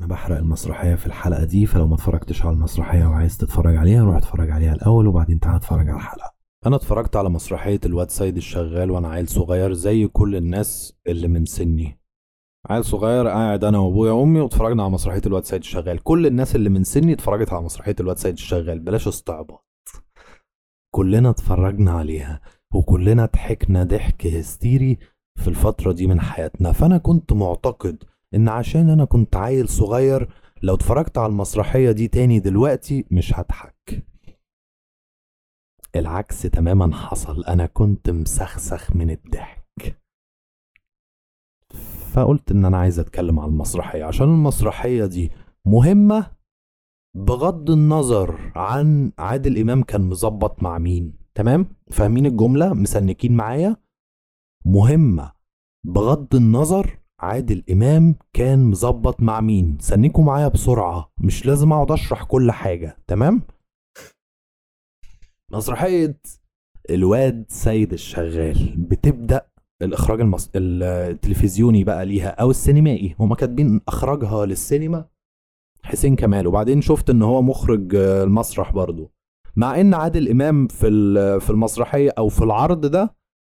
أنا بحرق المسرحية في الحلقة دي فلو ما اتفرجتش على المسرحية وعايز تتفرج عليها روح اتفرج عليها الأول وبعدين تعال اتفرج على الحلقة. أنا اتفرجت على مسرحية الواد سيد الشغال وأنا عيل صغير زي كل الناس اللي من سني. عيل صغير قاعد أنا وأبويا وأمي واتفرجنا على مسرحية الواد سيد الشغال. كل الناس اللي من سني اتفرجت على مسرحية الواد سيد الشغال. بلاش استعباط. كلنا اتفرجنا عليها وكلنا ضحكنا ضحك هستيري في الفترة دي من حياتنا. فأنا كنت معتقد إن عشان أنا كنت عيل صغير لو اتفرجت على المسرحية دي تاني دلوقتي مش هضحك. العكس تماما حصل. أنا كنت مسخسخ من الضحك. فقلت إن أنا عايز أتكلم على المسرحية عشان المسرحية دي مهمة بغض النظر عن عادل إمام كان مظبط مع مين. تمام؟ فاهمين الجملة؟ مسنكين معايا؟ مهمة بغض النظر عادل إمام كان مظبط مع مين؟ سنكوا معايا بسرعة مش لازم أقعد أشرح كل حاجة تمام؟ مسرحية الواد سيد الشغال بتبدأ الإخراج المص... التلفزيوني بقى ليها أو السينمائي هما كاتبين أخرجها للسينما حسين كمال وبعدين شفت إن هو مخرج المسرح برضو. مع إن عادل إمام في في المسرحية أو في العرض ده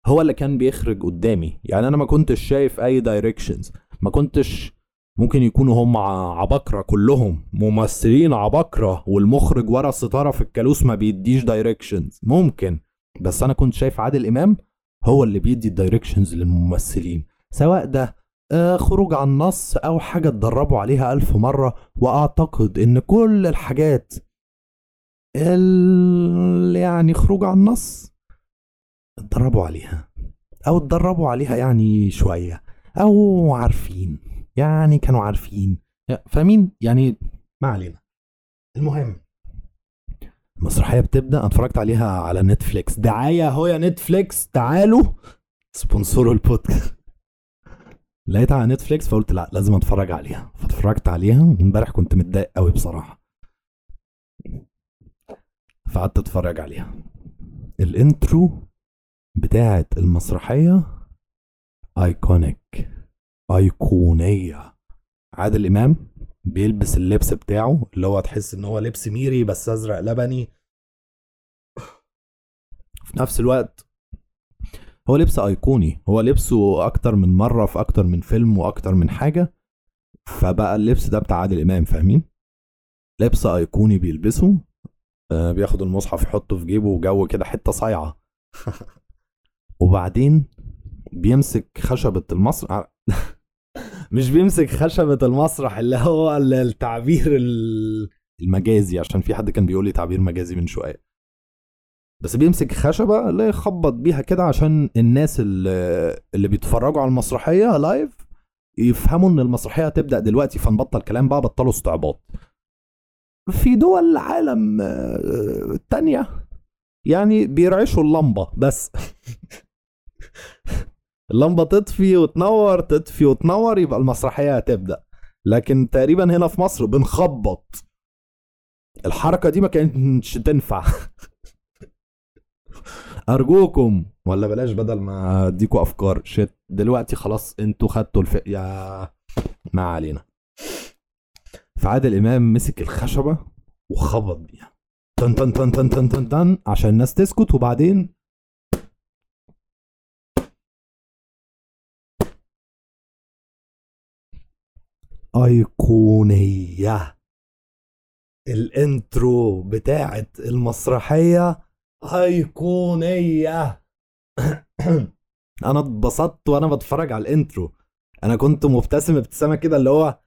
هو اللي كان بيخرج قدامي. يعني أنا ما كنتش شايف أي directions ما كنتش ممكن يكونوا هم عبقرة كلهم ممثلين عبقرة والمخرج ورا الستارة في الكالوس ما بيديش directions ممكن. بس أنا كنت شايف عادل إمام هو اللي بيدي ال directions للممثلين. سواء ده آه خروج عن النص أو حاجة اتدربوا عليها ألف مرة وأعتقد إن كل الحاجات اللي يعني خروج عن النص اتدربوا عليها. أو اتدربوا عليها يعني شوية. أو عارفين. يعني كانوا عارفين. فاهمين؟ يعني ما علينا. المهم المسرحيه بتبدأ أنا اتفرجت عليها على نتفليكس. دعاية أهو يا نتفليكس. تعالوا سبونسوروا البودكاست. لقيتها على نتفليكس فقلت لا لازم أتفرج عليها. فاتفرجت عليها امبارح كنت متضايق قوي بصراحة. فقعدت أتفرج عليها. ال intro بتاعة المسرحية iconic أيقونية. عادل إمام بيلبس اللبس بتاعه اللي هو تحس إن هو لبس ميري بس أزرق لبني. في نفس الوقت هو لبس أيقوني. هو لبسه أكتر من مرة في أكتر من فيلم وأكتر من حاجة. فبقى اللبس ده بتاع عادل إمام فاهمين؟ لبس أيقوني بيلبسه. آه بياخد المصحف يحطه في جيبه وجو كده حتة صايعة. وبعدين بيمسك خشبة المسرح. مش بيمسك خشبة المسرح اللي هو التعبير المجازي عشان في حد كان بيقول لي تعبير مجازي من شوية. بس بيمسك خشبة اللي يخبط بيها كده عشان الناس اللي, بيتفرجوا على المسرحية لايف يفهموا إن المسرحية هتبدأ دلوقتي فنبطل كلام بقى بطلوا استعباط. في دول العالم التانية يعني بيرعشوا اللمبة بس. اللمبة تطفي وتنور تطفي وتنور يبقى المسرحية هتبدأ. لكن تقريبا هنا في مصر بنخبط. الحركة دي ما كانتش تنفع. أرجوكم. ولا بلاش بدل ما أديكوا أفكار. شت دلوقتي خلاص أنتوا خدتوا الف يا ما علينا. فعادل إمام مسك الخشبة وخبط بيها. تن تن تن تن تن تن تن عشان الناس تسكت وبعدين أيقونية الإنترو بتاعت المسرحية أيقونية. أنا اتبسطت وأنا بتفرج على ال intro. أنا كنت مبتسم ابتسامة كده اللي هو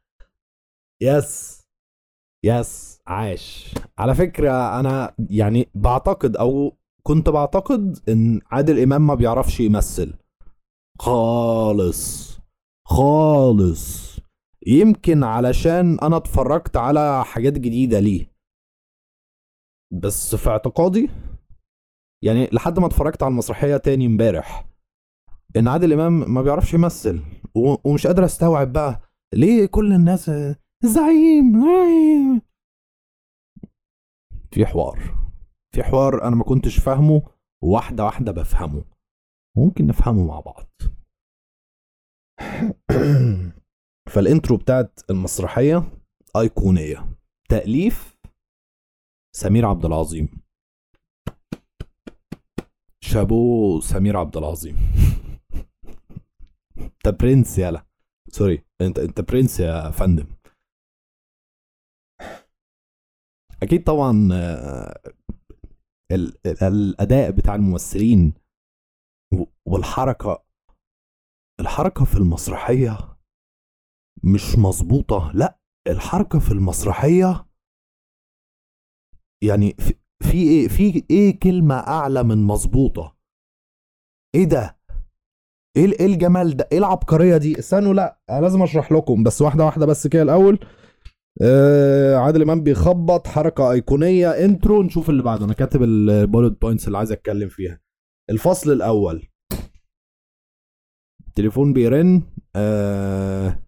yes yes عاش. على فكرة أنا يعني بعتقد أو كنت بعتقد إن عادل إمام ما بيعرفش يمثل. خالص خالص. يمكن علشان أنا اتفرجت على حاجات جديدة ليه. بس في اعتقادي يعني لحد ما اتفرجت على المسرحية تاني امبارح إن عادل إمام ما بيعرفش يمثل ومش قادر أستوعب بقى ليه كل الناس زعيم. في حوار في حوار أنا ما كنتش فاهمه واحدة واحدة بفهمه. ممكن نفهمه مع بعض. فالإنترو بتاعت المسرحية أيقونية. تأليف سمير عبد العظيم. شابو سمير عبد العظيم. انت برنس يالا. sorry انت انت برنس يا فندم. أكيد طبعا آه، ال- ال- الأداء بتاع الممثلين والحركة الحركة في المسرحية مش مظبوطة. لا الحركة في المسرحية يعني في, إيه في إيه كلمة أعلى من مظبوطة؟ إيه ده؟ إيه إيه الجمال ده؟ إيه العبقرية دي؟ استنوا لا أنا لازم أشرح لكم بس واحدة واحدة بس كده الأول. آه عادل إمام بيخبط حركة أيقونية. intro نشوف اللي بعده. أنا كاتب ال bullet points اللي عايز أتكلم فيها. الفصل الأول. تليفون بيرن. آه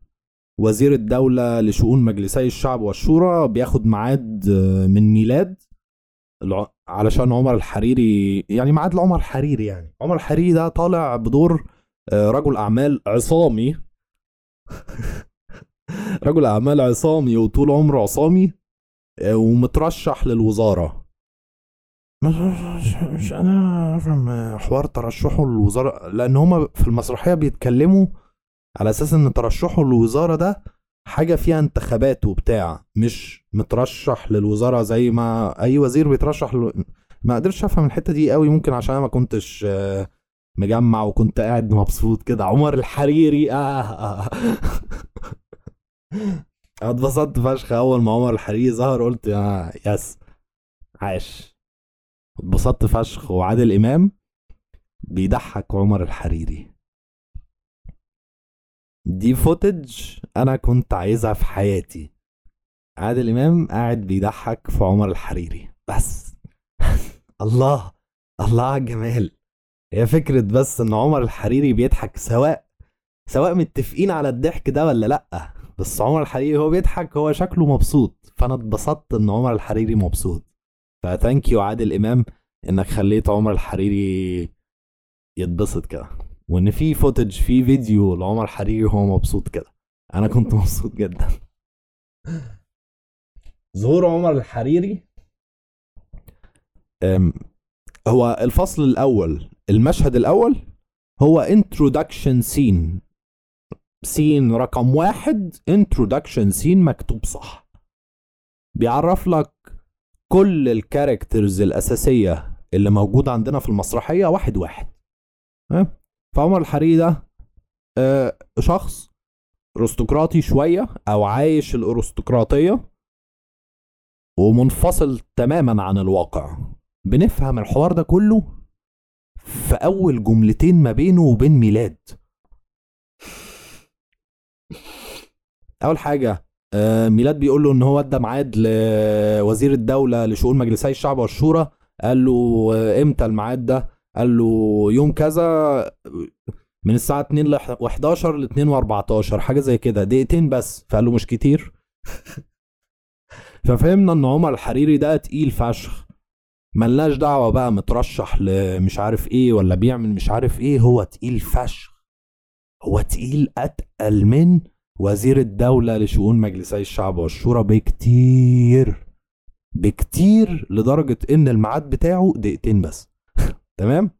وزير الدولة لشؤون مجلسي الشعب والشورى بياخد ميعاد آه، من ميلاد علشان عمر الحريري يعني ميعاد لعمر الحريري يعني. عمر الحريري ده طالع بدور آه، رجل أعمال عصامي. رجل أعمال عصامي وطول عمره عصامي آه، ومترشح للوزارة. مش مش أنا افهم حوار ترشحه للوزارة لأن هما في المسرحية بيتكلموا على أساس إن ترشحه للوزارة ده حاجة فيها انتخابات وبتاع مش مترشح للوزارة زي ما أي وزير بيترشح ل... ما قدرتش أفهم الحتة دي قوي ممكن عشان أنا ما كنتش آه، مجمع وكنت قاعد مبسوط كده. عمر الحريري آه, آه. اتبسطت فشخ أول ما عمر الحريري ظهر قلت يا يس عاش. اتبسطت فشخ. وعادل إمام بيضحك عمر الحريري. دي فوتج أنا كنت عايزها في حياتي. عادل إمام قاعد بيضحك في عمر الحريري. بس. الله. الله على الجمال. هي فكرة بس إن عمر الحريري بيضحك سواء سواء متفقين على الضحك ده ولا لأ. بس عمر الحريري هو بيضحك هو شكله مبسوط. فأنا اتبسطت إن عمر الحريري مبسوط. ف thank you عادل إمام إنك خليت عمر الحريري يتبسط كده. وإن في footage في فيديو لعمر الحريري وهو مبسوط كده. أنا كنت مبسوط جدا. ظهور عمر الحريري؟ هو الفصل الأول المشهد الأول هو introduction scene scene رقم واحد introduction scene مكتوب صح. بيعرف لك كل الكاركترز الأساسية اللي موجودة عندنا في المسرحية واحد واحد. ها فعمر الحريري ده آه، شخص أرستقراطي شوية أو عايش الأرستقراطية ومنفصل تماما عن الواقع. بنفهم الحوار ده كله في أول جملتين ما بينه وبين ميلاد. أول حاجة آه، ميلاد بيقول له إن هو ادى ميعاد لوزير الدولة لشؤون مجلسي الشعب والشورى قال له آه، إمتى الميعاد ده؟ قال له يوم كذا من الساعة 2 ل 11 ل 2 و14 حاجة زي كده دقيقتين بس فقال له مش كتير. ففهمنا إن عمر الحريري ده تقيل فشخ. ملناش دعوة بقى مترشح لمش عارف إيه ولا بيعمل مش عارف إيه هو تقيل فشخ. هو تقيل أتقل من وزير الدولة لشؤون مجلسي الشعب والشورى بكتير. بكتير لدرجة إن الميعاد بتاعه دقيقتين بس. تمام؟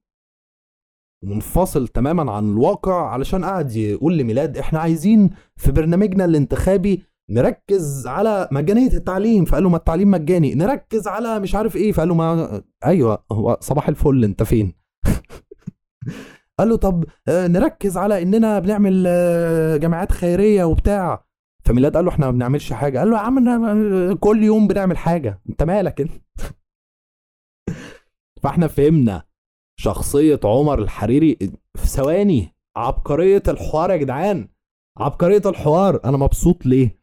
منفصل تماما عن الواقع علشان قاعد يقول لميلاد إحنا عايزين في برنامجنا الانتخابي نركز على مجانية التعليم فقال له ما التعليم مجاني نركز على مش عارف إيه فقال له ما أيوه هو صباح الفل أنت فين؟ قال له طب آه، نركز على إننا بنعمل آه، جمعيات خيرية وبتاع. فميلاد قال له إحنا ما بنعملش حاجة. قال له يا عم كل يوم بنعمل حاجة أنت مالك أنت؟ فإحنا فهمنا شخصية عمر الحريري في ثواني. عبقرية الحوار يا جدعان. عبقرية الحوار. أنا مبسوط ليه؟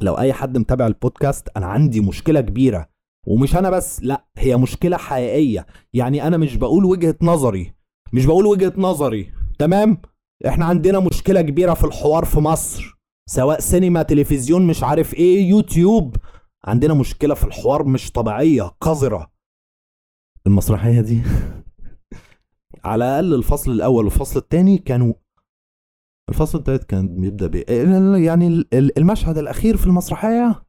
لو أي حد متابع البودكاست أنا عندي مشكلة كبيرة. ومش أنا بس لأ هي مشكلة حقيقية. يعني أنا مش بقول وجهة نظري. مش بقول وجهة نظري. تمام؟ إحنا عندنا مشكلة كبيرة في الحوار في مصر. سواء سينما تلفزيون مش عارف إيه يوتيوب. عندنا مشكلة في الحوار مش طبيعية قذرة. المسرحية دي على الأقل الفصل الأول والفصل الثاني كانوا الفصل الثالث كان بيبدأ ب يعني المشهد الأخير في المسرحية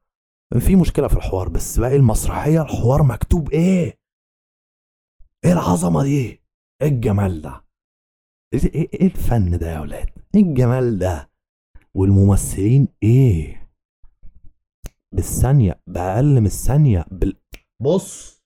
في مشكلة في الحوار بس باقي المسرحية الحوار مكتوب إيه؟ إيه العظمة دي؟ إيه الجمال ده؟ إيه, إيه،, إيه الفن ده يا ولاد؟ إيه الجمال ده؟ والممثلين إيه؟ بالثانية بأقل من الثانية بال... بص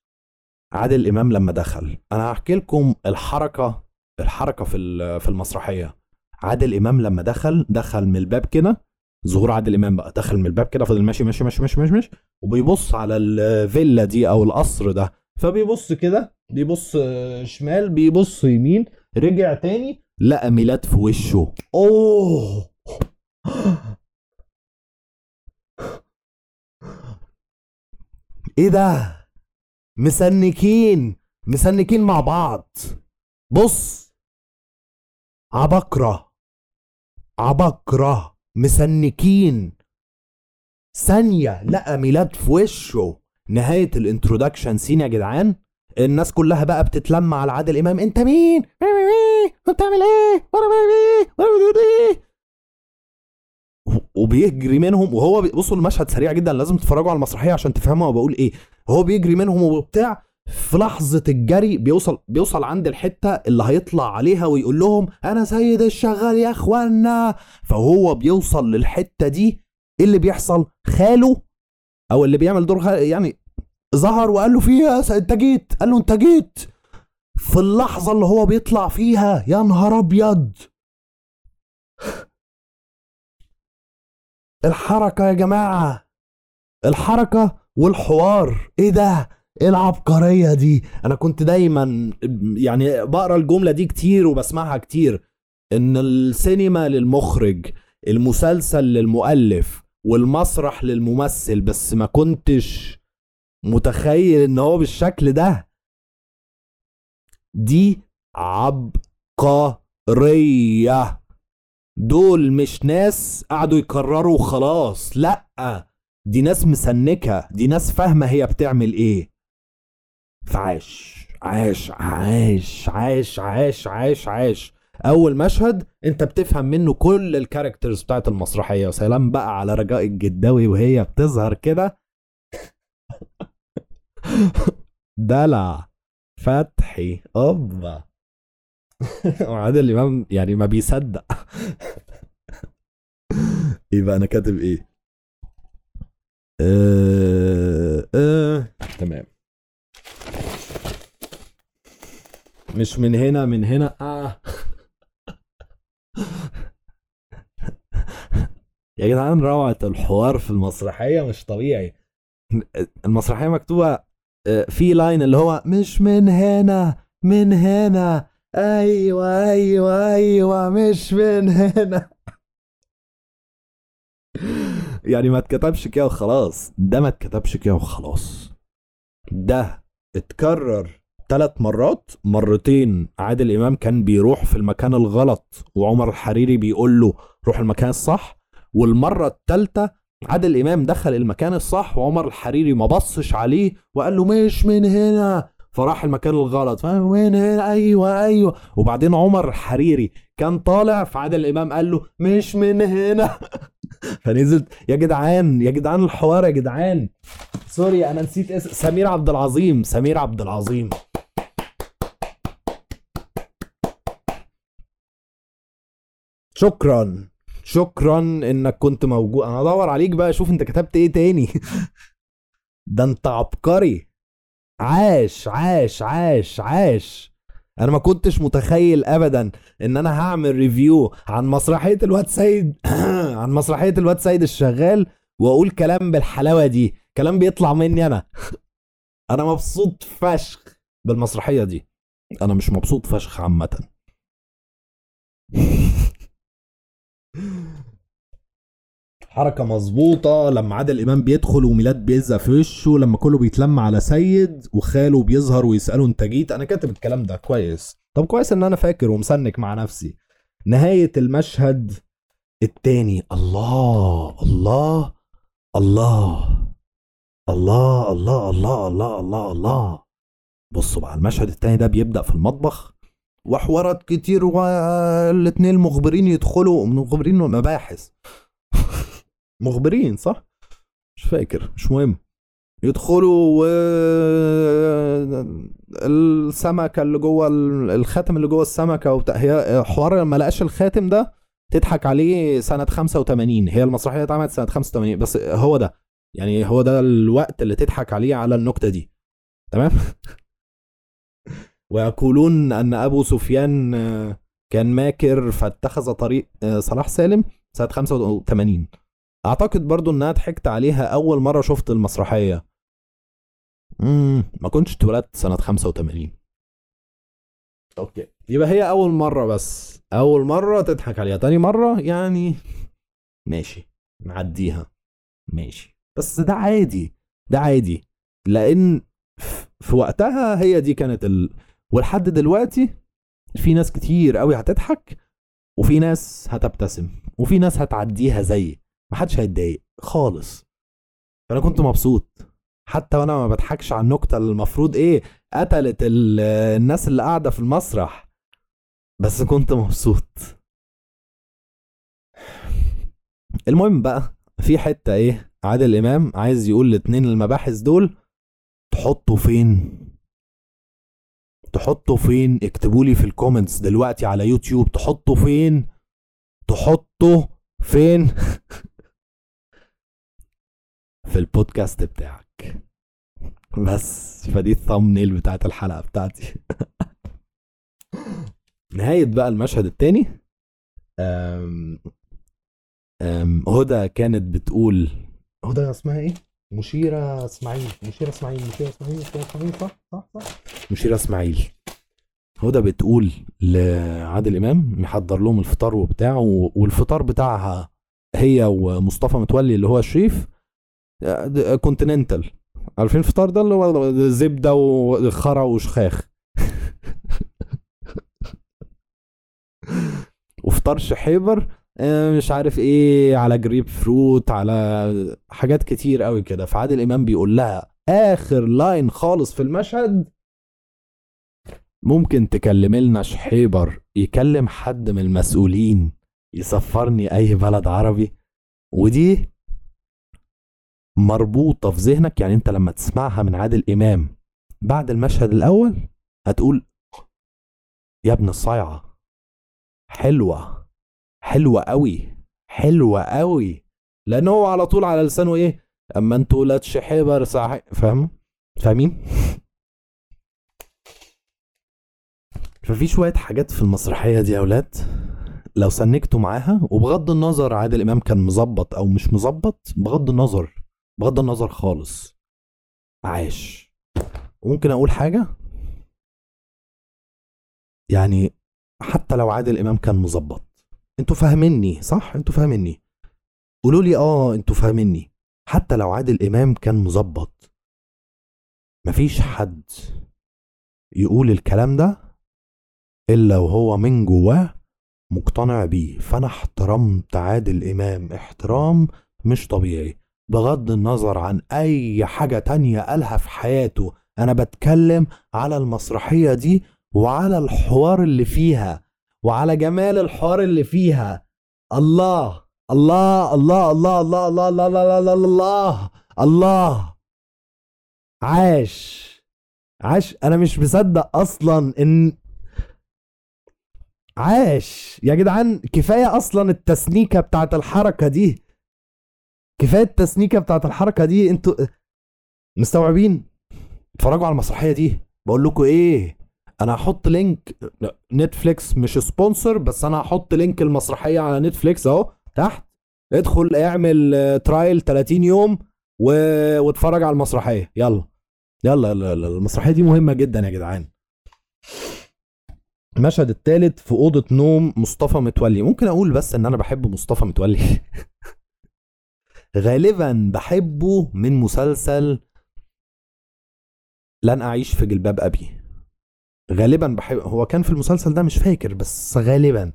عادل إمام لما دخل. أنا هحكي لكم الحركة الحركة في في المسرحية. عادل إمام لما دخل دخل من الباب كده ظهور عادل إمام بقى. دخل من الباب كده فضل ماشي ماشي ماشي ماشي ماشي, ماشي وبيبص على الفيلا دي أو القصر ده. فبيبص كده بيبص شمال بيبص يمين رجع تاني لقى ميلاد في وشه. أوه! إيه ده؟ مسنكين مسنكين مع بعض. بص عبقرة عبقرة مسنكين. ثانية لقى ميلاد في وشه. نهاية ال introduction scene يا جدعان. الناس كلها بقى بتتلم على عادل إمام. أنت مين؟ بتعمل إيه؟ إيه؟ وبيجري منهم. وهو بصوا المشهد سريع جدا. لازم تتفرجوا على المسرحية عشان تفهموا بقول إيه. هو بيجري منهم وبتاع في لحظة الجري بيوصل بيوصل عند الحتة اللي هيطلع عليها ويقول لهم أنا سيد الشغال يا إخوانا. فهو بيوصل للحتة دي إيه اللي بيحصل؟ خاله أو اللي بيعمل دور يعني ظهر وقال له فيها أنت جيت. قال له أنت جيت. في اللحظة اللي هو بيطلع فيها يا نهار أبيض! الحركة يا جماعة! الحركة والحوار إيه ده؟ إيه العبقرية دي؟ أنا كنت دايما يعني بقرأ الجملة دي كتير وبسمعها كتير. إن السينما للمخرج المسلسل للمؤلف والمسرح للممثل بس ما كنتش متخيل إن هو بالشكل ده. دي عبقرية. دول مش ناس قعدوا يكرروا خلاص لأ. دي ناس مسنكة دي ناس فاهمة هي بتعمل إيه. فعاش عاش عاش عاش عاش عاش عاش. أول مشهد أنت بتفهم منه كل الكاركترز بتاعت المسرحية. وسلام بقى على رجاء الجداوي وهي بتظهر كده. دلع فتحي أوبا. وعادل الامام يعني ما بيصدق. يبقى أنا كاتب إيه؟ آه آه. تمام. مش من هنا من هنا. آه. يا جدعان روعة الحوار في المسرحية مش طبيعي. المسرحية مكتوبة آه، في لاين اللي هو مش من هنا من هنا. أيوه أيوه أيوه مش من هنا. يعني ما اتكتبش كده وخلاص. ده ما اتكتبش كده وخلاص. ده اتكرر ثلاث مرات. مرتين عادل إمام كان بيروح في المكان الغلط وعمر الحريري بيقول له روح المكان الصح. والمرة الثالثه عادل إمام دخل المكان الصح وعمر الحريري ما بصش عليه وقال له مش من هنا. فراح المكان الغلط. وين هنا؟ أيوه أيوه. وبعدين عمر الحريري كان طالع فعادل امام قال له مش من هنا. فنزلت يا جدعان يا جدعان الحوار يا جدعان. sorry أنا نسيت اسم سمير عبد العظيم سمير عبد العظيم. شكرا شكرا إنك كنت موجود. أنا ادور عليك بقى أشوف أنت كتبت إيه تاني. ده أنت عبقري. عاش عاش عاش عاش. أنا ما كنتش متخيل ابدا إن أنا هعمل review عن مسرحية الواد سيد عن مسرحية الواد سيد الشغال وأقول كلام بالحلاوة دي. كلام بيطلع مني أنا. أنا مبسوط فشخ بالمسرحية دي. أنا مش مبسوط فشخ عامة. حركة مظبوطة لما عادل إمام بيدخل وميلاد بيزق في وشه لما كله بيتلم على سيد وخاله بيظهر ويسأله أنت جيت؟ أنا كاتب الكلام ده كويس. طب كويس إن أنا فاكر ومسنك مع نفسي. نهاية المشهد التاني. الله الله الله الله الله الله الله الله الله. بصوا بقى المشهد التاني ده بيبدأ في المطبخ وحوارات كتير والاتنين مخبرين يدخلوا مخبرين مباحث. مخبرين صح؟ مش فاكر مش مهم. يدخلوا السمكة اللي جوه الخاتم اللي جوه السمكة وبتاع. هي حوار ما لقاش الخاتم ده تضحك عليه سنة 85 هي المسرحية اتعملت سنة 85 بس هو ده. يعني هو ده الوقت اللي تضحك عليه على النكتة دي. تمام؟ ويقولون أن أبو سفيان كان ماكر فاتخذ طريق صلاح سالم سنة 85 أعتقد برضو انها ضحكت عليها أول مرة شفت المسرحية. امم ما كنتش اتولدت سنة 85 أوكي. يبقى هي أول مرة بس. أول مرة تضحك عليها. تاني مرة يعني ماشي. نعديها. ماشي. بس ده عادي. ده عادي. لأن في وقتها هي دي كانت ال... ولحد دلوقتي في ناس كتير قوي هتضحك وفي ناس هتبتسم وفي ناس هتعديها زي محدش هيتضايق خالص. فأنا كنت مبسوط. حتى وأنا ما بضحكش على النكتة اللي المفروض إيه قتلت الناس اللي قاعدة في المسرح. بس كنت مبسوط. المهم بقى في حتة إيه عادل إمام عايز يقول لاتنين المباحث دول تحطوا فين؟ تحطوا فين؟ اكتبوا لي في ال comments دلوقتي على يوتيوب تحطوا فين؟ تحطوا فين؟ في البودكاست بتاعك. بس فدي الثامنيل بتاعت الحلقة بتاعتي. نهاية بقى المشهد التاني. أم أم هدى كانت بتقول هدى اسمها إيه؟ مشيرة اسماعيل. مشيرة اسماعيل. مشيرة اسماعيل. مشيرة اسماعيل صح؟ صح صح. مشيرة اسماعيل. هدى بتقول لعادل إمام محضر لهم الفطار وبتاع والفطار بتاعها هي ومصطفى متولي اللي هو شريف continental عارفين الفطار ده اللي هو زبدة وخرا وشخاخ؟ وفطار شحيبر آه، مش عارف إيه على جريب فروت على حاجات كتير قوي كده. فعادل إمام بيقول لها آخر line خالص في المشهد ممكن تكلم لنا شحيبر يكلم حد من المسؤولين يسفرني أي بلد عربي؟ ودي مربوطة في ذهنك يعني أنت لما تسمعها من عادل إمام بعد المشهد الأول هتقول يا ابن الصايعة حلوة حلوة قوي حلوة قوي لأن هو على طول على لسانه إيه؟ أما أنتوا ولاد شحبر صح فاهم؟ فاهمين؟ ففي شوية حاجات في المسرحية دي يا أولاد لو سنكتوا معاها وبغض النظر عادل إمام كان مظبط أو مش مظبط بغض النظر بغض النظر خالص. عاش. وممكن أقول حاجة؟ يعني حتى لو عادل إمام كان مظبط. أنتوا فاهميني صح؟ أنتوا فاهميني. قولوا لي آه أنتوا فاهميني. حتى لو عادل إمام كان مظبط مفيش حد يقول الكلام ده إلا وهو من جواه مقتنع بيه. فأنا احترمت عادل إمام. احترام مش طبيعي. بغض النظر عن اي حاجة تانية قالها في حياته أنا بتكلم على المسرحية دي وعلى الحوار اللي فيها وعلى جمال الحوار اللي فيها الله الله الله الله الله الله الله الله الله الله الله عاش عاش أنا مش مصدق أصلا ان عاش يا جدعان كفايه أصلا التسنيكه بتاعت الحركه دي كفاية التسنيكة بتاعت الحركة دي أنتوا مستوعبين؟ اتفرجوا على المسرحية دي. بقول لكم إيه أنا هحط link نتفليكس مش sponsor بس أنا هحط link المسرحية على نتفليكس اهو تحت. ادخل اعمل trial 30 يوم و... واتفرج على المسرحية. يلا. يلا. المسرحية دي مهمة جدا يا جدعان. المشهد الثالث في أوضة نوم مصطفى متولي. ممكن أقول بس إن أنا بحب مصطفى متولي. غالبا بحبه من مسلسل لن أعيش في جلباب أبي. غالبا بحب هو كان في المسلسل ده مش فاكر بس غالبا.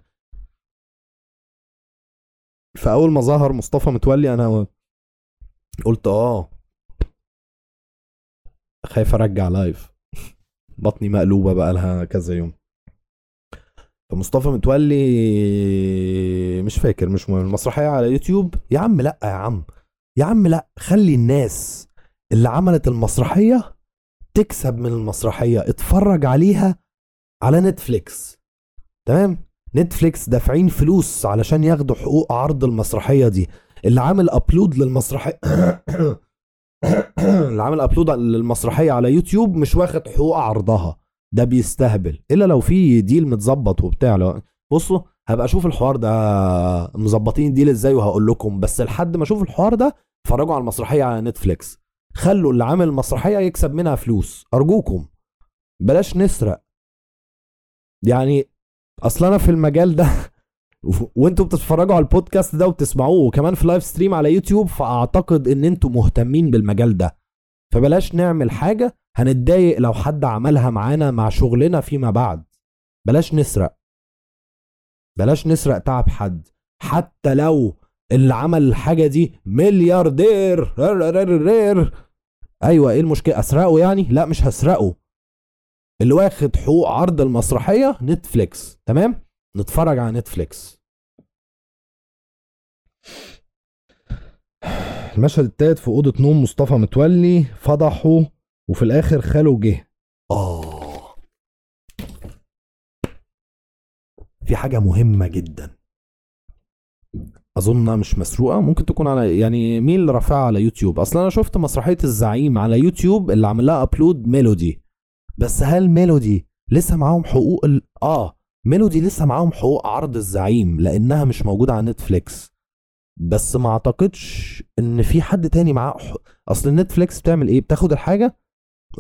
فاول ما ظهر مصطفى متولي أنا قلت آه خايف أرجع لايف بطني مقلوبة بقى لها كذا يوم. فمصطفى متولي مش فاكر مش مهم. المسرحيه على يوتيوب؟ يا عم لا يا عم. يا عم لا خلي الناس اللي عملت المسرحية تكسب من المسرحية. اتفرج عليها على نتفليكس. تمام؟ نتفليكس دافعين فلوس علشان ياخدوا حقوق عرض المسرحية دي. اللي عامل upload للمسرحية اللي عامل upload للمسرحية على يوتيوب مش واخد حقوق عرضها. ده بيستهبل. إلا لو في deal متظبط وبتاع. لو بصوا هبقى أشوف الحوار ده مظبطين deal إزاي وهقول لكم. بس لحد ما أشوف الحوار ده اتفرجوا على المسرحية على نتفليكس خلوا اللي عامل المسرحيه يكسب منها فلوس. أرجوكم. بلاش نسرق. يعني أصل أنا في المجال ده وأنتوا بتتفرجوا على البودكاست ده وبتسمعوه. وكمان في live stream على يوتيوب فأعتقد إن أنتوا مهتمين بالمجال ده. فبلاش نعمل حاجة هنتضايق لو حد عملها معانا مع شغلنا فيما بعد. بلاش نسرق. بلاش نسرق تعب حد. حتى لو اللي عمل الحاجة دي ملياردير. أيوه إيه المشكلة؟ أسرقه يعني؟ لا مش هسرقه. اللي واخد حقوق عرض المسرحية نتفليكس. تمام؟ نتفرج على نتفليكس. المشهد التالت في أوضة نوم مصطفى متولي. فضحه وفي الآخر خاله جه. آه. في حاجة مهمة جدا. أظنها مش مسروقة ممكن تكون على يعني مين اللي رافعها على يوتيوب. أصلا أنا شفت مسرحية الزعيم على يوتيوب اللي عامل لها upload ميلودي. بس هل ميلودي لسه معاهم حقوق ال... آه ميلودي لسه معاهم حقوق عرض الزعيم لأنها مش موجودة على نتفليكس. بس ما أعتقدش إن في حد تاني معاه. أصل Netflix بتعمل إيه؟ بتاخد الحاجة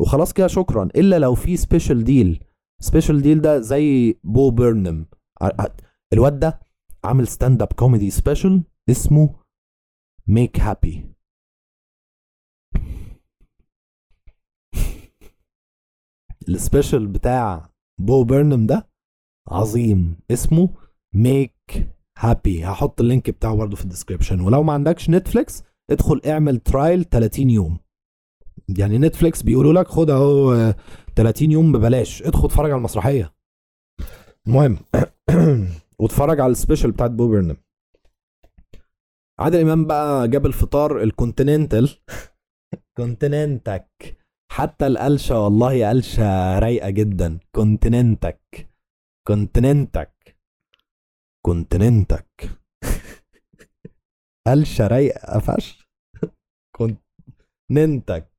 وخلاص كده شكرا. إلا لو في special deal special deal ده زي Bo Burnham. الواد ده عامل stand-up comedy special اسمه Make Happy ال special بتاع Bo Burnham ده عظيم. اسمه ميك هابي هحط اللينك بتاعه برضه في ال description ولو ما عندكش Netflix ادخل اعمل trial 30 يوم. يعني Netflix بيقولوا لك خد اهو 30 يوم ببلاش ادخل اتفرج على المسرحية. المهم واتفرج على ال special بتاعت Bo Burnham عادل إمام بقى جاب الفطار ال continental. كونتيننتك. حتى القلشة والله قلشة رايقة جدا. كونتيننتك. كونتيننتك. كونتيننتك. قلشة رايقة فشخ. كونتيننتك.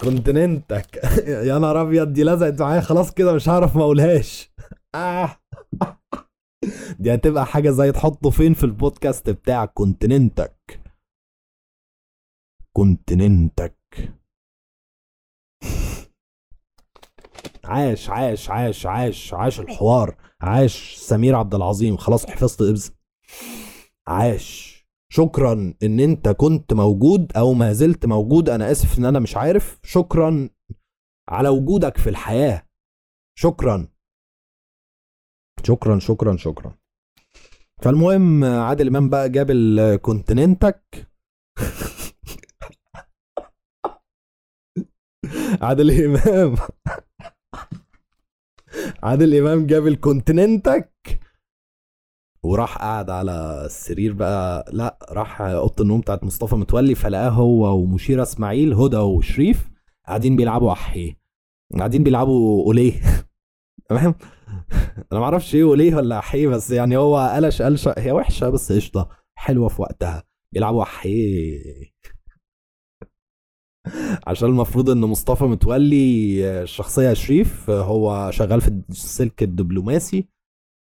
كونتيننتك. يا نهار أبيض دي لزقت معايا. خلاص كده مش هعرف ما أقولهاش. آه. دي هتبقى حاجة زي تحطه فين في البودكاست بتاعك كونتيننتك. كونتيننتك. عاش عاش عاش عاش عاش الحوار. عاش سمير عبد العظيم. خلاص حفظت إبز. عاش. شكرا إن أنت كنت موجود أو ما زلت موجود. أنا آسف إن أنا مش عارف. شكرا على وجودك في الحياة. شكرا. شكرا شكرا شكرا. فالمهم عادل إمام بقى جاب الكونتيننتك. عادل إمام. عادل إمام جاب الكونتيننتك. وراح قعد على السرير بقى لا راح أوضة النوم بتاعت مصطفى متولي فلقاه هو ومشيرة إسماعيل هدى وشريف قاعدين بيلعبوا احيه قاعدين بيلعبوا أوليه. تمام؟ أنا ما أعرفش إيه أوليه ولا احيه بس يعني هو قلش قلشة هي وحشة بس قشطة حلوة في وقتها. بيلعبوا احيه عشان المفروض إن مصطفى متولي الشخصية شريف هو شغال في السلك الدبلوماسي.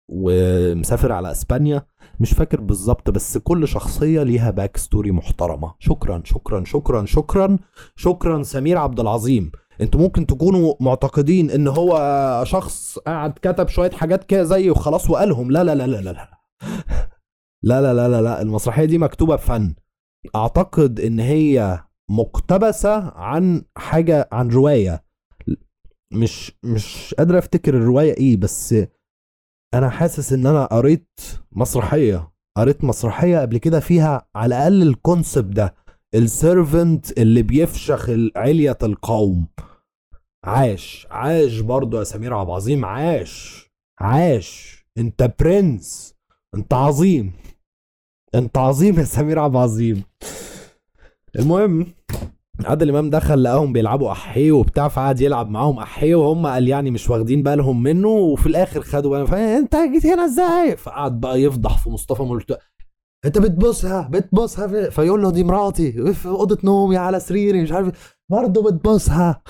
ومسافر على إسبانيا. مش فاكر بالظبط بس كل شخصية ليها backstory محترمة. شكرا شكرا شكرا شكرا شكرا سمير عبد العظيم. أنتوا ممكن تكونوا معتقدين ان هو شخص قاعد كتب شوية حاجات كده زي وخلاص وقالهم. لا لا لا لا لا لا. لا لا لا لا, لا. المسرحية دي مكتوبة بفن. أعتقد إن هي مقتبسة عن حاجة عن رواية. مش مش قادر أفتكر الرواية إيه بس أنا حاسس إن أنا قريت مسرحية. قريت مسرحية قبل كده فيها على الأقل ال concept ده ال servant اللي بيفشخ علية القوم. عاش عاش برضو يا سمير عبد العظيم عاش عاش. أنت برنس أنت عظيم أنت عظيم يا سمير عبد عظيم المهم عادل إمام دخل لقاهم بيلعبوا احيه وبتاع فقعد يلعب معاهم احيه وهم قال يعني مش واخدين بالهم منه وفي الآخر خدوا بالهم انت جيت هنا إزاي؟ فقعد بقى يفضح في مصطفى ملت أنت بتبوسها بتبوسها في... فيقول له دي مراتي في أوضة نومي على سريري مش عارف برضه بتبوسها.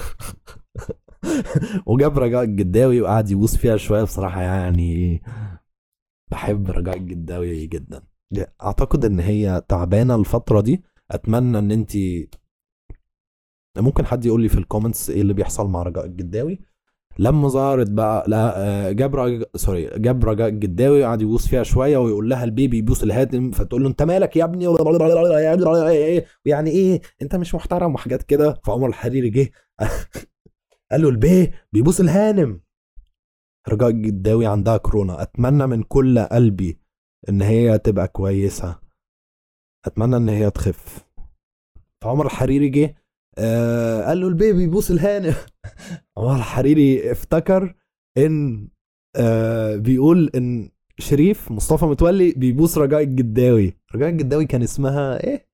وجاب رجاء الجداوي وقعد يبوس فيها شوية بصراحة يعني بحب رجاء الجداوي جدا. أعتقد إن هي تعبانة الفترة دي أتمنى إن أنت ممكن حد يقول لي في ال comments إيه اللي بيحصل مع رجاء الجداوي؟ لما ظهرت بقى لا آه، جاب رجاء sorry جاب رجاء الجداوي قعد يبوس فيها شوية ويقول لها البيه بيبوس الهانم فتقول له انت مالك يا ابني؟ يعني إيه؟ انت مش محترم وحاجات كده. فعمر الحريري جه قال له البيه بيبوس الهانم. رجاء الجداوي عندها كورونا. أتمنى من كل قلبي إن هي تبقى كويسة. أتمنى إن هي تخف. فعمر الحريري جه آه قال له البيبي بيبوس الهانم عمر الحريري افتكر إن آه بيقول إن شريف مصطفى متولي بيبوس رجاء الجداوي. رجاء الجداوي كان اسمها إيه؟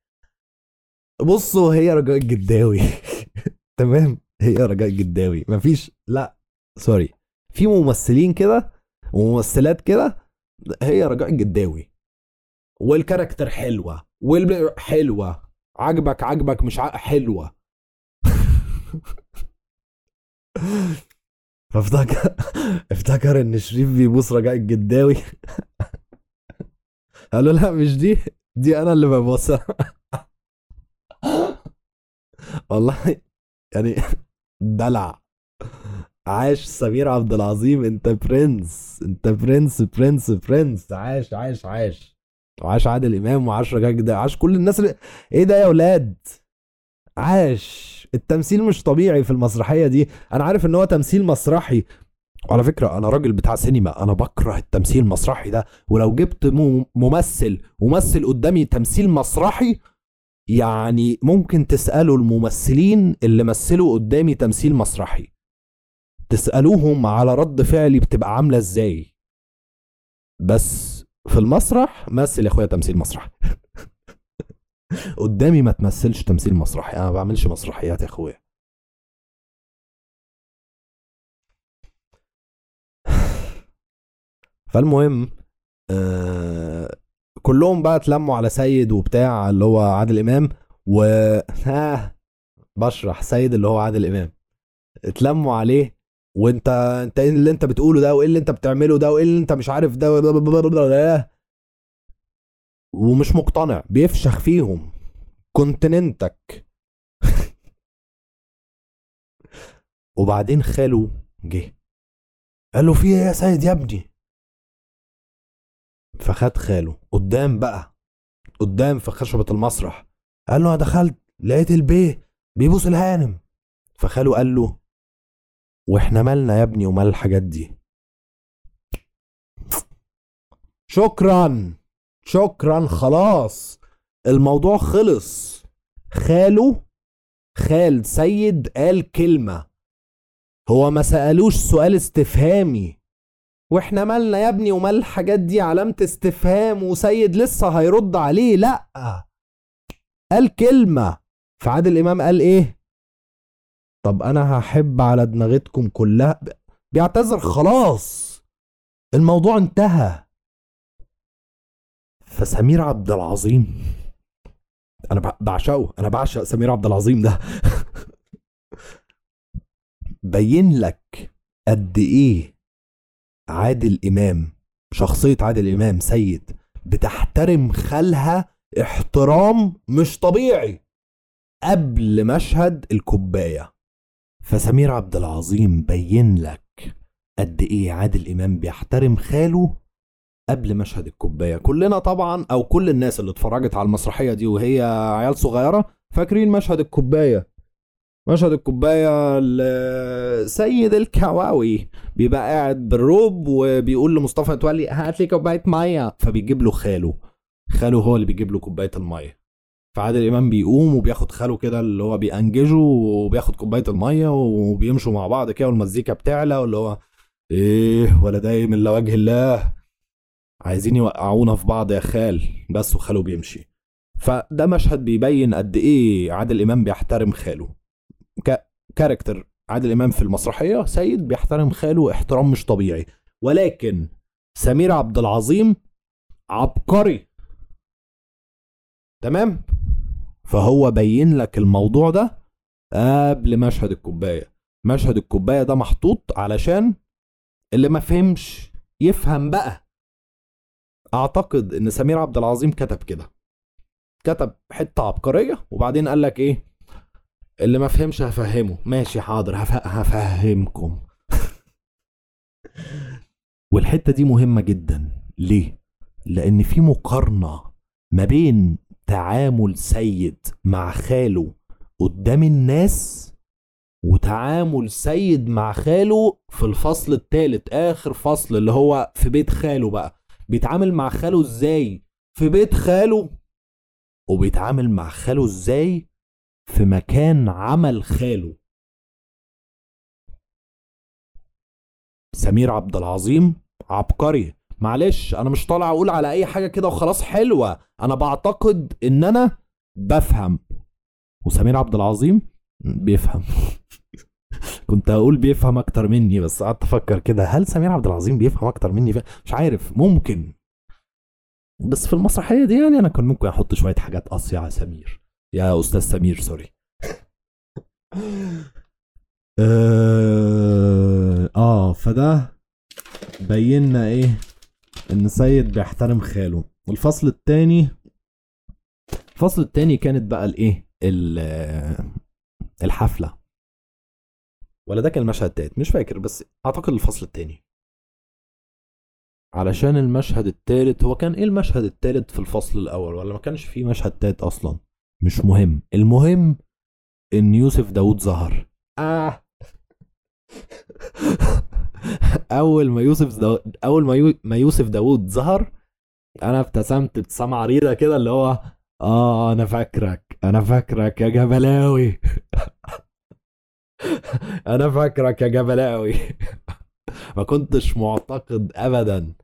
بصوا هي رجاء الجداوي. تمام؟ هي رجاء الجداوي. مفيش لا sorry. في ممثلين كده وممثلات كده هي رجاء الجداوي. وال character حلوة والحلوه حلوة عجبك عجبك مش حلوة. فافتكر افتكر إن شريف بيبوس رجاء الجداوي. قالوا لا مش دي. دي أنا اللي ببوسها. والله يعني دلع. عاش سمير عبد العظيم أنت برنس. أنت برنس برنس برنس. عاش عاش عاش. وعاش عادل إمام وعاش رجاء ده عاش كل الناس اللي إيه ده يا ولاد؟ عاش. التمثيل مش طبيعي في المسرحية دي. أنا عارف إن هو تمثيل مسرحي. وعلى فكرة أنا راجل بتاع سينما أنا بكره التمثيل المسرحي ده. ولو جبت ممثل ومثل قدامي تمثيل مسرحي يعني ممكن تسألوا الممثلين اللي مثلوا قدامي تمثيل مسرحي. تسألوهم على رد فعلي بتبقى عاملة إزاي. بس في المسرح مثل يا أخويا تمثيل مسرحي. قدامي ما تمثلش تمثيل مسرحي أنا ما بعملش مسرحيات يا اخويا فالمهم آه كلهم بقى اتلموا على سيد وبتاع اللي هو عادل امام و ها بشرح سيد اللي هو عادل امام اتلموا عليه وانت انت إيه اللي انت بتقوله ده وايه اللي انت بتعمله ده وايه اللي انت مش عارف ده ومش مقتنع بيفشخ فيهم. كونتيننتك. وبعدين خاله جه. قال له في إيه يا سيد يا ابني؟ فخد خاله. قدام بقى. قدام في خشبة المسرح. قال له أنا دخلت لقيت البيه بيبوس الهانم. فخاله قال له وإحنا مالنا يا ابني ومال الحاجات دي؟ شكرا. شكرا خلاص. الموضوع خلص. خاله خال سيد قال كلمة. هو ما سألوش سؤال استفهامي. وإحنا مالنا يا ابني ومال الحاجات دي علامة استفهام وسيد لسه هيرد عليه؟ لأ. قال كلمة. فعادل إمام قال إيه؟ طب أنا هحب على دماغتكم كلها. بيعتذر خلاص. الموضوع انتهى. فسمير عبد العظيم. أنا بعشقه. أنا بعشق سمير عبد العظيم ده. بين لك قد إيه عادل إمام شخصية عادل إمام سيد بتحترم خالها احترام مش طبيعي قبل مشهد الكوباية. فسمير عبد العظيم بين لك قد إيه عادل إمام بيحترم خاله قبل مشهد الكوباية. كلنا طبعا أو كل الناس اللي اتفرجت على المسرحية دي وهي عيال صغيرة فاكرين مشهد الكوباية. مشهد الكوباية سيد الكواوي بيبقى قاعد بالروب وبيقول لمصطفى متولي هات لي كوباية مية. فبيجيب له خاله. خاله هو اللي بيجيب له كوباية المية. فعادل إمام بيقوم وبياخد خاله كده اللي هو بينججه وبياخد كوباية المية وبيمشوا مع بعض كده والمزيكا بتعلى واللي هو إيه ولا دايم إلا وجه الله. عايزين يوقعونا في بعض يا خال. بس وخاله بيمشي. فده مشهد بيبين قد إيه عادل إمام بيحترم خاله. ك... كاركتر عادل إمام في المسرحية سيد بيحترم خاله احترام مش طبيعي. ولكن سمير عبد العظيم عبقري. تمام؟ فهو بين لك الموضوع ده قبل مشهد الكوباية. مشهد الكوباية ده محطوط علشان اللي ما فهمش يفهم بقى. أعتقد إن سمير عبد العظيم كتب كده. كتب حتة عبقرية وبعدين قال لك إيه؟ اللي ما فهمش هفهمه. ماشي حاضر هف... هفهمكم. والحتة دي مهمة جدا. ليه؟ لأن في مقارنة ما بين تعامل سيد مع خاله قدام الناس وتعامل سيد مع خاله في الفصل الثالث آخر فصل اللي هو في بيت خاله بقى. بيتعامل مع خاله إزاي في بيت خاله؟ وبيتعامل مع خاله إزاي في مكان عمل خاله؟ سمير عبد العظيم عبقري. معلش أنا مش طالع أقول على أي حاجة كده وخلاص حلوة. أنا بعتقد إن أنا بفهم. وسمير عبد العظيم بيفهم. كنت هقول بيفهم أكتر مني بس قعدت أفكر كده هل سمير عبد العظيم بيفهم أكتر مني؟ مش عارف ممكن. بس في المسرحية دي يعني أنا كان ممكن أحط شوية حاجات قاسيه على سمير. يا أستاذ سمير سوري. آه, آه فده بينا إيه؟ إن سيد بيحترم خاله. الفصل الثاني الفصل الثاني كانت بقى الإيه؟ الحفلة. ولا ده كان المشهد التالت؟ مش فاكر بس أعتقد الفصل الثاني علشان المشهد التالت هو كان إيه المشهد التالت في الفصل الأول؟ ولا ما كانش فيه مشهد تالت أصلا؟ مش مهم. المهم إن يوسف داوود ظهر. آه. أول ما يوسف داود أول ما, يو... ما يوسف داوود ظهر أنا ابتسمت ابتسامه عريضه كده اللي هو آه أنا فاكرك أنا فاكرك يا جبلاوي. أنا فاكرك يا جبلاوي. ما كنتش معتقد ابدا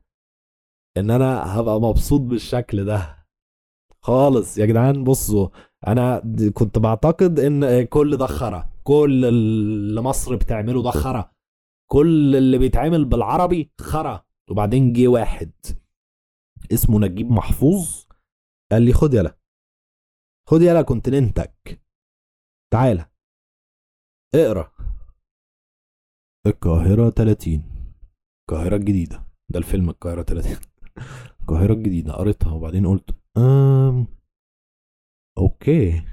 إن أنا هبقى مبسوط بالشكل ده خالص. يا جدعان بصوا أنا كنت بعتقد إن كل ده خرا. كل اللي مصر بتعمله ده خرا. كل اللي بيتعمل بالعربي خرا. وبعدين جه واحد اسمه نجيب محفوظ قال لي خد يلا خد يلا كونتيننتك تعالى. اقرأ. القاهرة 30 القاهرة الجديدة. ده الفيلم القاهرة 30 القاهرة الجديدة. قريتها وبعدين قلت um okay.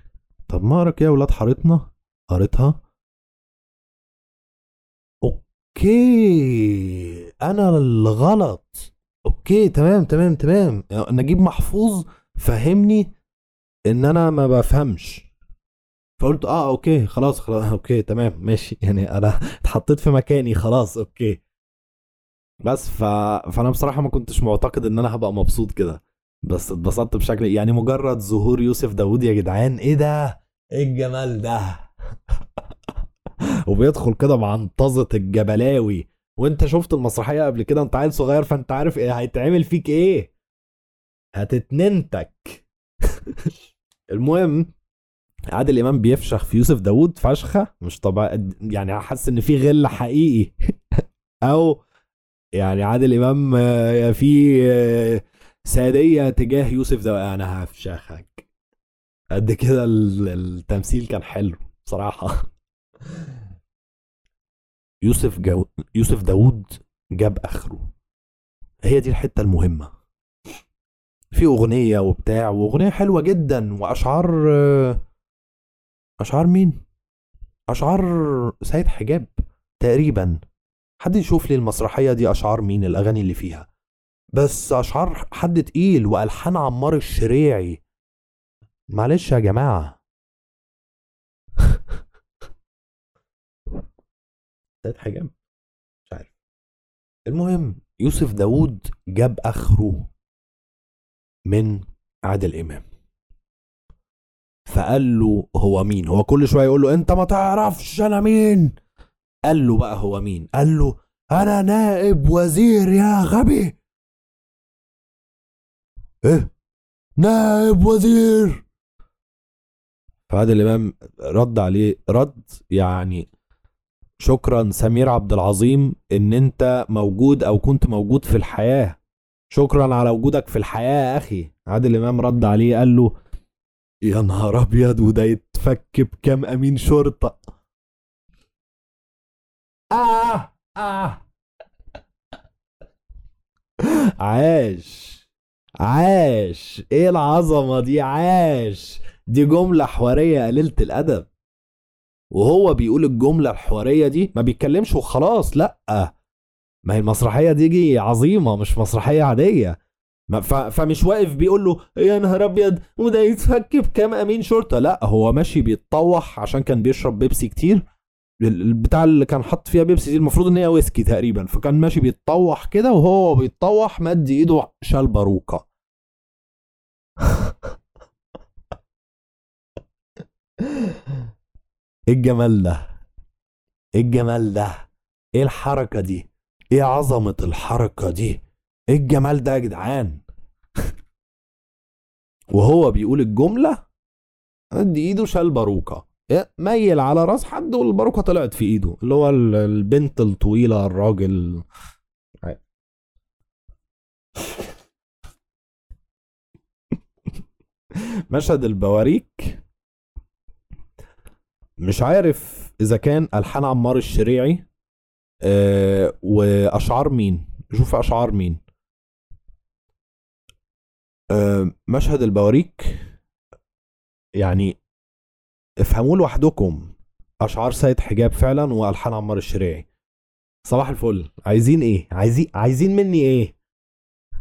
طب ما أقرأ يا ولاد حارتنا. قريتها. okay. أنا الغلط. okay تمام تمام تمام. نجيب محفوظ فهمني إن أنا ما بفهمش. فقلت آه okay خلاص خلاص okay تمام ماشي. يعني أنا اتحطيت في مكاني خلاص okay. بس ف... فأنا بصراحة ما كنتش معتقد إن أنا هبقى مبسوط كده. بس اتبسطت بشكل يعني مجرد ظهور يوسف داوود يا جدعان إيه ده؟ إيه الجمال ده؟ وبيدخل كده بعنطزة الجبلاوي. وأنت شفت المسرحية قبل كده؟ أنت عيل صغير فأنت عارف إيه هيتعمل فيك إيه. هتتننتك. المهم عادل إمام بيفشخ في يوسف داوود فشخة؟ مش طبيعي. يعني حاسس إن في غل حقيقي. أو يعني عادل إمام آه، في آه، سادية تجاه يوسف داوود. أنا هفشخك. قد كده التمثيل كان حلو بصراحة. يوسف جو... يوسف داوود جاب آخره. هي دي الحتة المهمة. في أغنية وبتاع وأغنية حلوة جدا وأشعار أشعار مين؟ أشعار سيد حجاب تقريبا. حد يشوف لي المسرحية دي أشعار مين؟ الأغاني اللي فيها. بس أشعار حد تقيل وألحان عمار الشريعي. معلش يا جماعة. سيد حجاب. مش عارف. المهم يوسف داوود جاب آخره من عادل إمام. فقال له هو مين؟ هو كل شوية يقول له أنت ما تعرفش أنا مين؟ قال له بقى هو مين؟ قال له أنا نائب وزير يا غبي. إيه؟ نائب وزير. فعادل الإمام رد عليه رد يعني شكرا سمير عبد العظيم إن أنت موجود أو كنت موجود في الحياة. شكرا على وجودك في الحياة يا أخي. عادل امام رد عليه قال له يا نهار أبيض وده يتفك بكام أمين شرطة. آه آه. عاش عاش. إيه العظمة دي؟ عاش. دي جملة حوارية قليلة الأدب. وهو بيقول الجملة الحوارية دي ما بيتكلمش وخلاص لأ. ما هي المسرحية دي عظيمة مش مسرحية عادية. فمش واقف بيقول له يا نهار أبيض وده يتفك بكام أمين شرطة؟ لا هو ماشي بيتطوح عشان كان بيشرب بيبسي كتير. البتاع اللي كان حط فيها بيبسي دي المفروض إن هي ويسكي تقريبا فكان ماشي بيتطوح كده وهو بيتطوح مد إيده شال باروكة. إيه الجمال ده؟ إيه الجمال ده؟ إيه الحركة دي؟ إيه عظمة الحركة دي؟ إيه الجمال ده يا جدعان؟ وهو بيقول الجملة مد إيده شال باروكة. ميل على رأس حد والباروكة طلعت في إيده اللي هو البنت الطويلة الراجل. مشهد البواريك. مش عارف إذا كان ألحان عمار الشريعي أه وأشعار مين؟ شوف أشعار مين. مشهد البواريك يعني افهموا لوحدكم. أشعار سيد حجاب فعلا وألحان عمار الشريعي. صباح الفل. عايزين إيه؟ عايزين عايزين مني إيه؟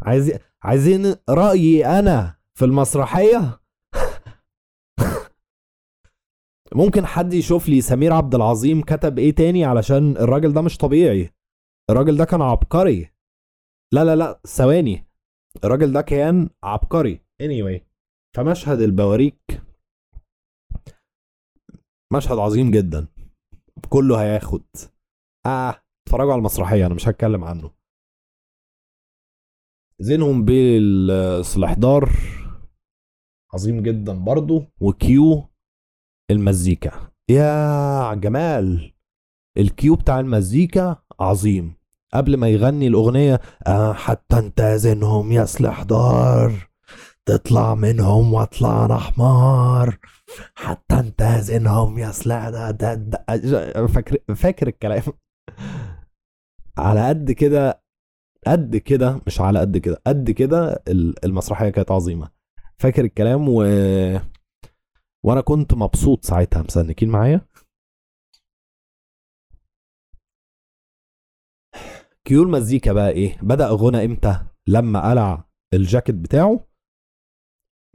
عايزين عايزين رأيي أنا في المسرحية؟ ممكن حد يشوف لي سمير عبد العظيم كتب إيه تاني علشان الراجل ده مش طبيعي. الراجل ده كان عبقري. لا لا لا ثواني. الراجل ده كان عبقري. Anyway. فمشهد البواريك مشهد عظيم جدا. كله هياخد. آه اتفرجوا على المسرحية أنا مش هتكلم عنه. زينهم بالسلحدار عظيم جدا برضو. وكيو المزيكا. يا جمال! الكيو بتاع المزيكا عظيم. قبل ما يغني الأغنية آه حتى انت زينهم يا سلحدار تطلع منهم واطلع أنا حمار حتى انت زينهم يا سلاح ده, ده, ده فاكر فاكر الكلام. على قد كده قد كده مش على قد كده قد كده المسرحية كانت عظيمة. فاكر الكلام و وأنا كنت مبسوط ساعتها. مسنكين معايا؟ cue المزيكا بقى إيه؟ بدأ غنى إمتى؟ لما قلع الجاكيت بتاعه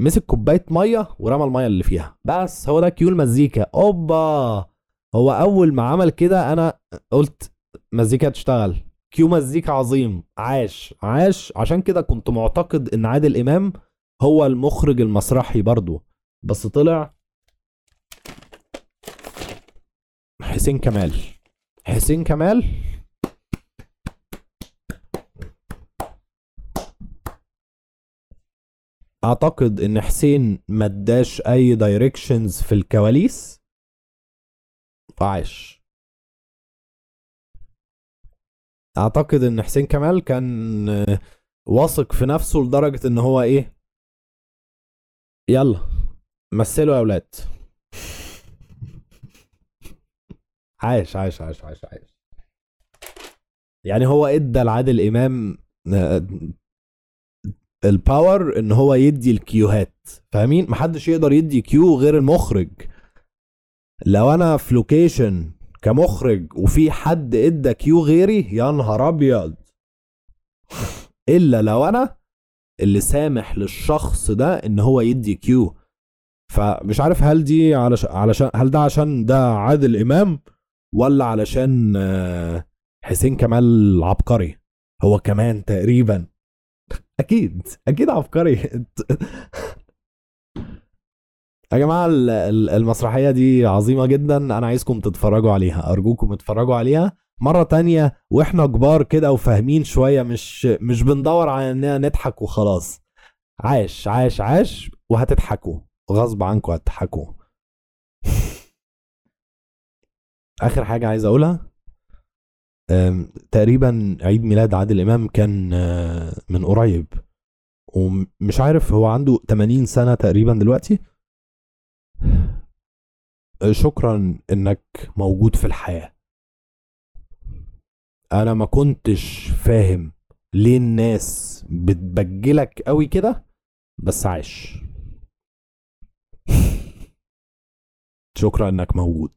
مسك كوباية مية ورمى المية اللي فيها. بس هو ده cue المزيكا أوبا! هو أول ما عمل كده أنا قلت مزيكا تشتغل cue مزيكا عظيم. عاش. عاش. عشان كده كنت معتقد إن عادل إمام هو المخرج المسرحي برضو. بس طلع حسين كمال. حسين كمال أعتقد إن حسين ما اداش أي دايركشنز في الكواليس فعاش. أعتقد إن حسين كمال كان واثق في نفسه لدرجة إن هو إيه؟ يلا مثلوا يا أولاد. عاش عاش عاش عاش عاش يعني هو إدى لعادل إمام ال power إن هو يدي ال cue هات. فاهمين؟ محدش يقدر يدي cue غير المخرج. لو أنا في location كمخرج وفي حد إدى cue غيري يا نهار أبيض. إلا لو أنا اللي سامح للشخص ده إن هو يدي كيو. فمش عارف هل دي علشان علشان هل ده عشان ده عادل إمام ولا علشان آه، حسين كمال عبقري. هو كمان تقريبا. أكيد أكيد عبقري. يا جماعة المسرحية دي عظيمة جدا. أنا عايزكم تتفرجوا عليها أرجوكم اتفرجوا عليها. مرة تانية وإحنا كبار كده وفاهمين شوية مش مش بندور على إننا نضحك وخلاص. عاش عاش عاش وهتضحكوا. غصب عنكم هتضحكوا. آخر حاجة عايز أقولها؟ تقريبا عيد ميلاد عادل إمام كان آه، من قريب. ومش عارف هو عنده 80 سنة تقريبا دلوقتي. شكرا إنك موجود في الحياة. أنا ما كنتش فاهم ليه الناس بتبجلك قوي كده بس عاش شكرا إنك موجود.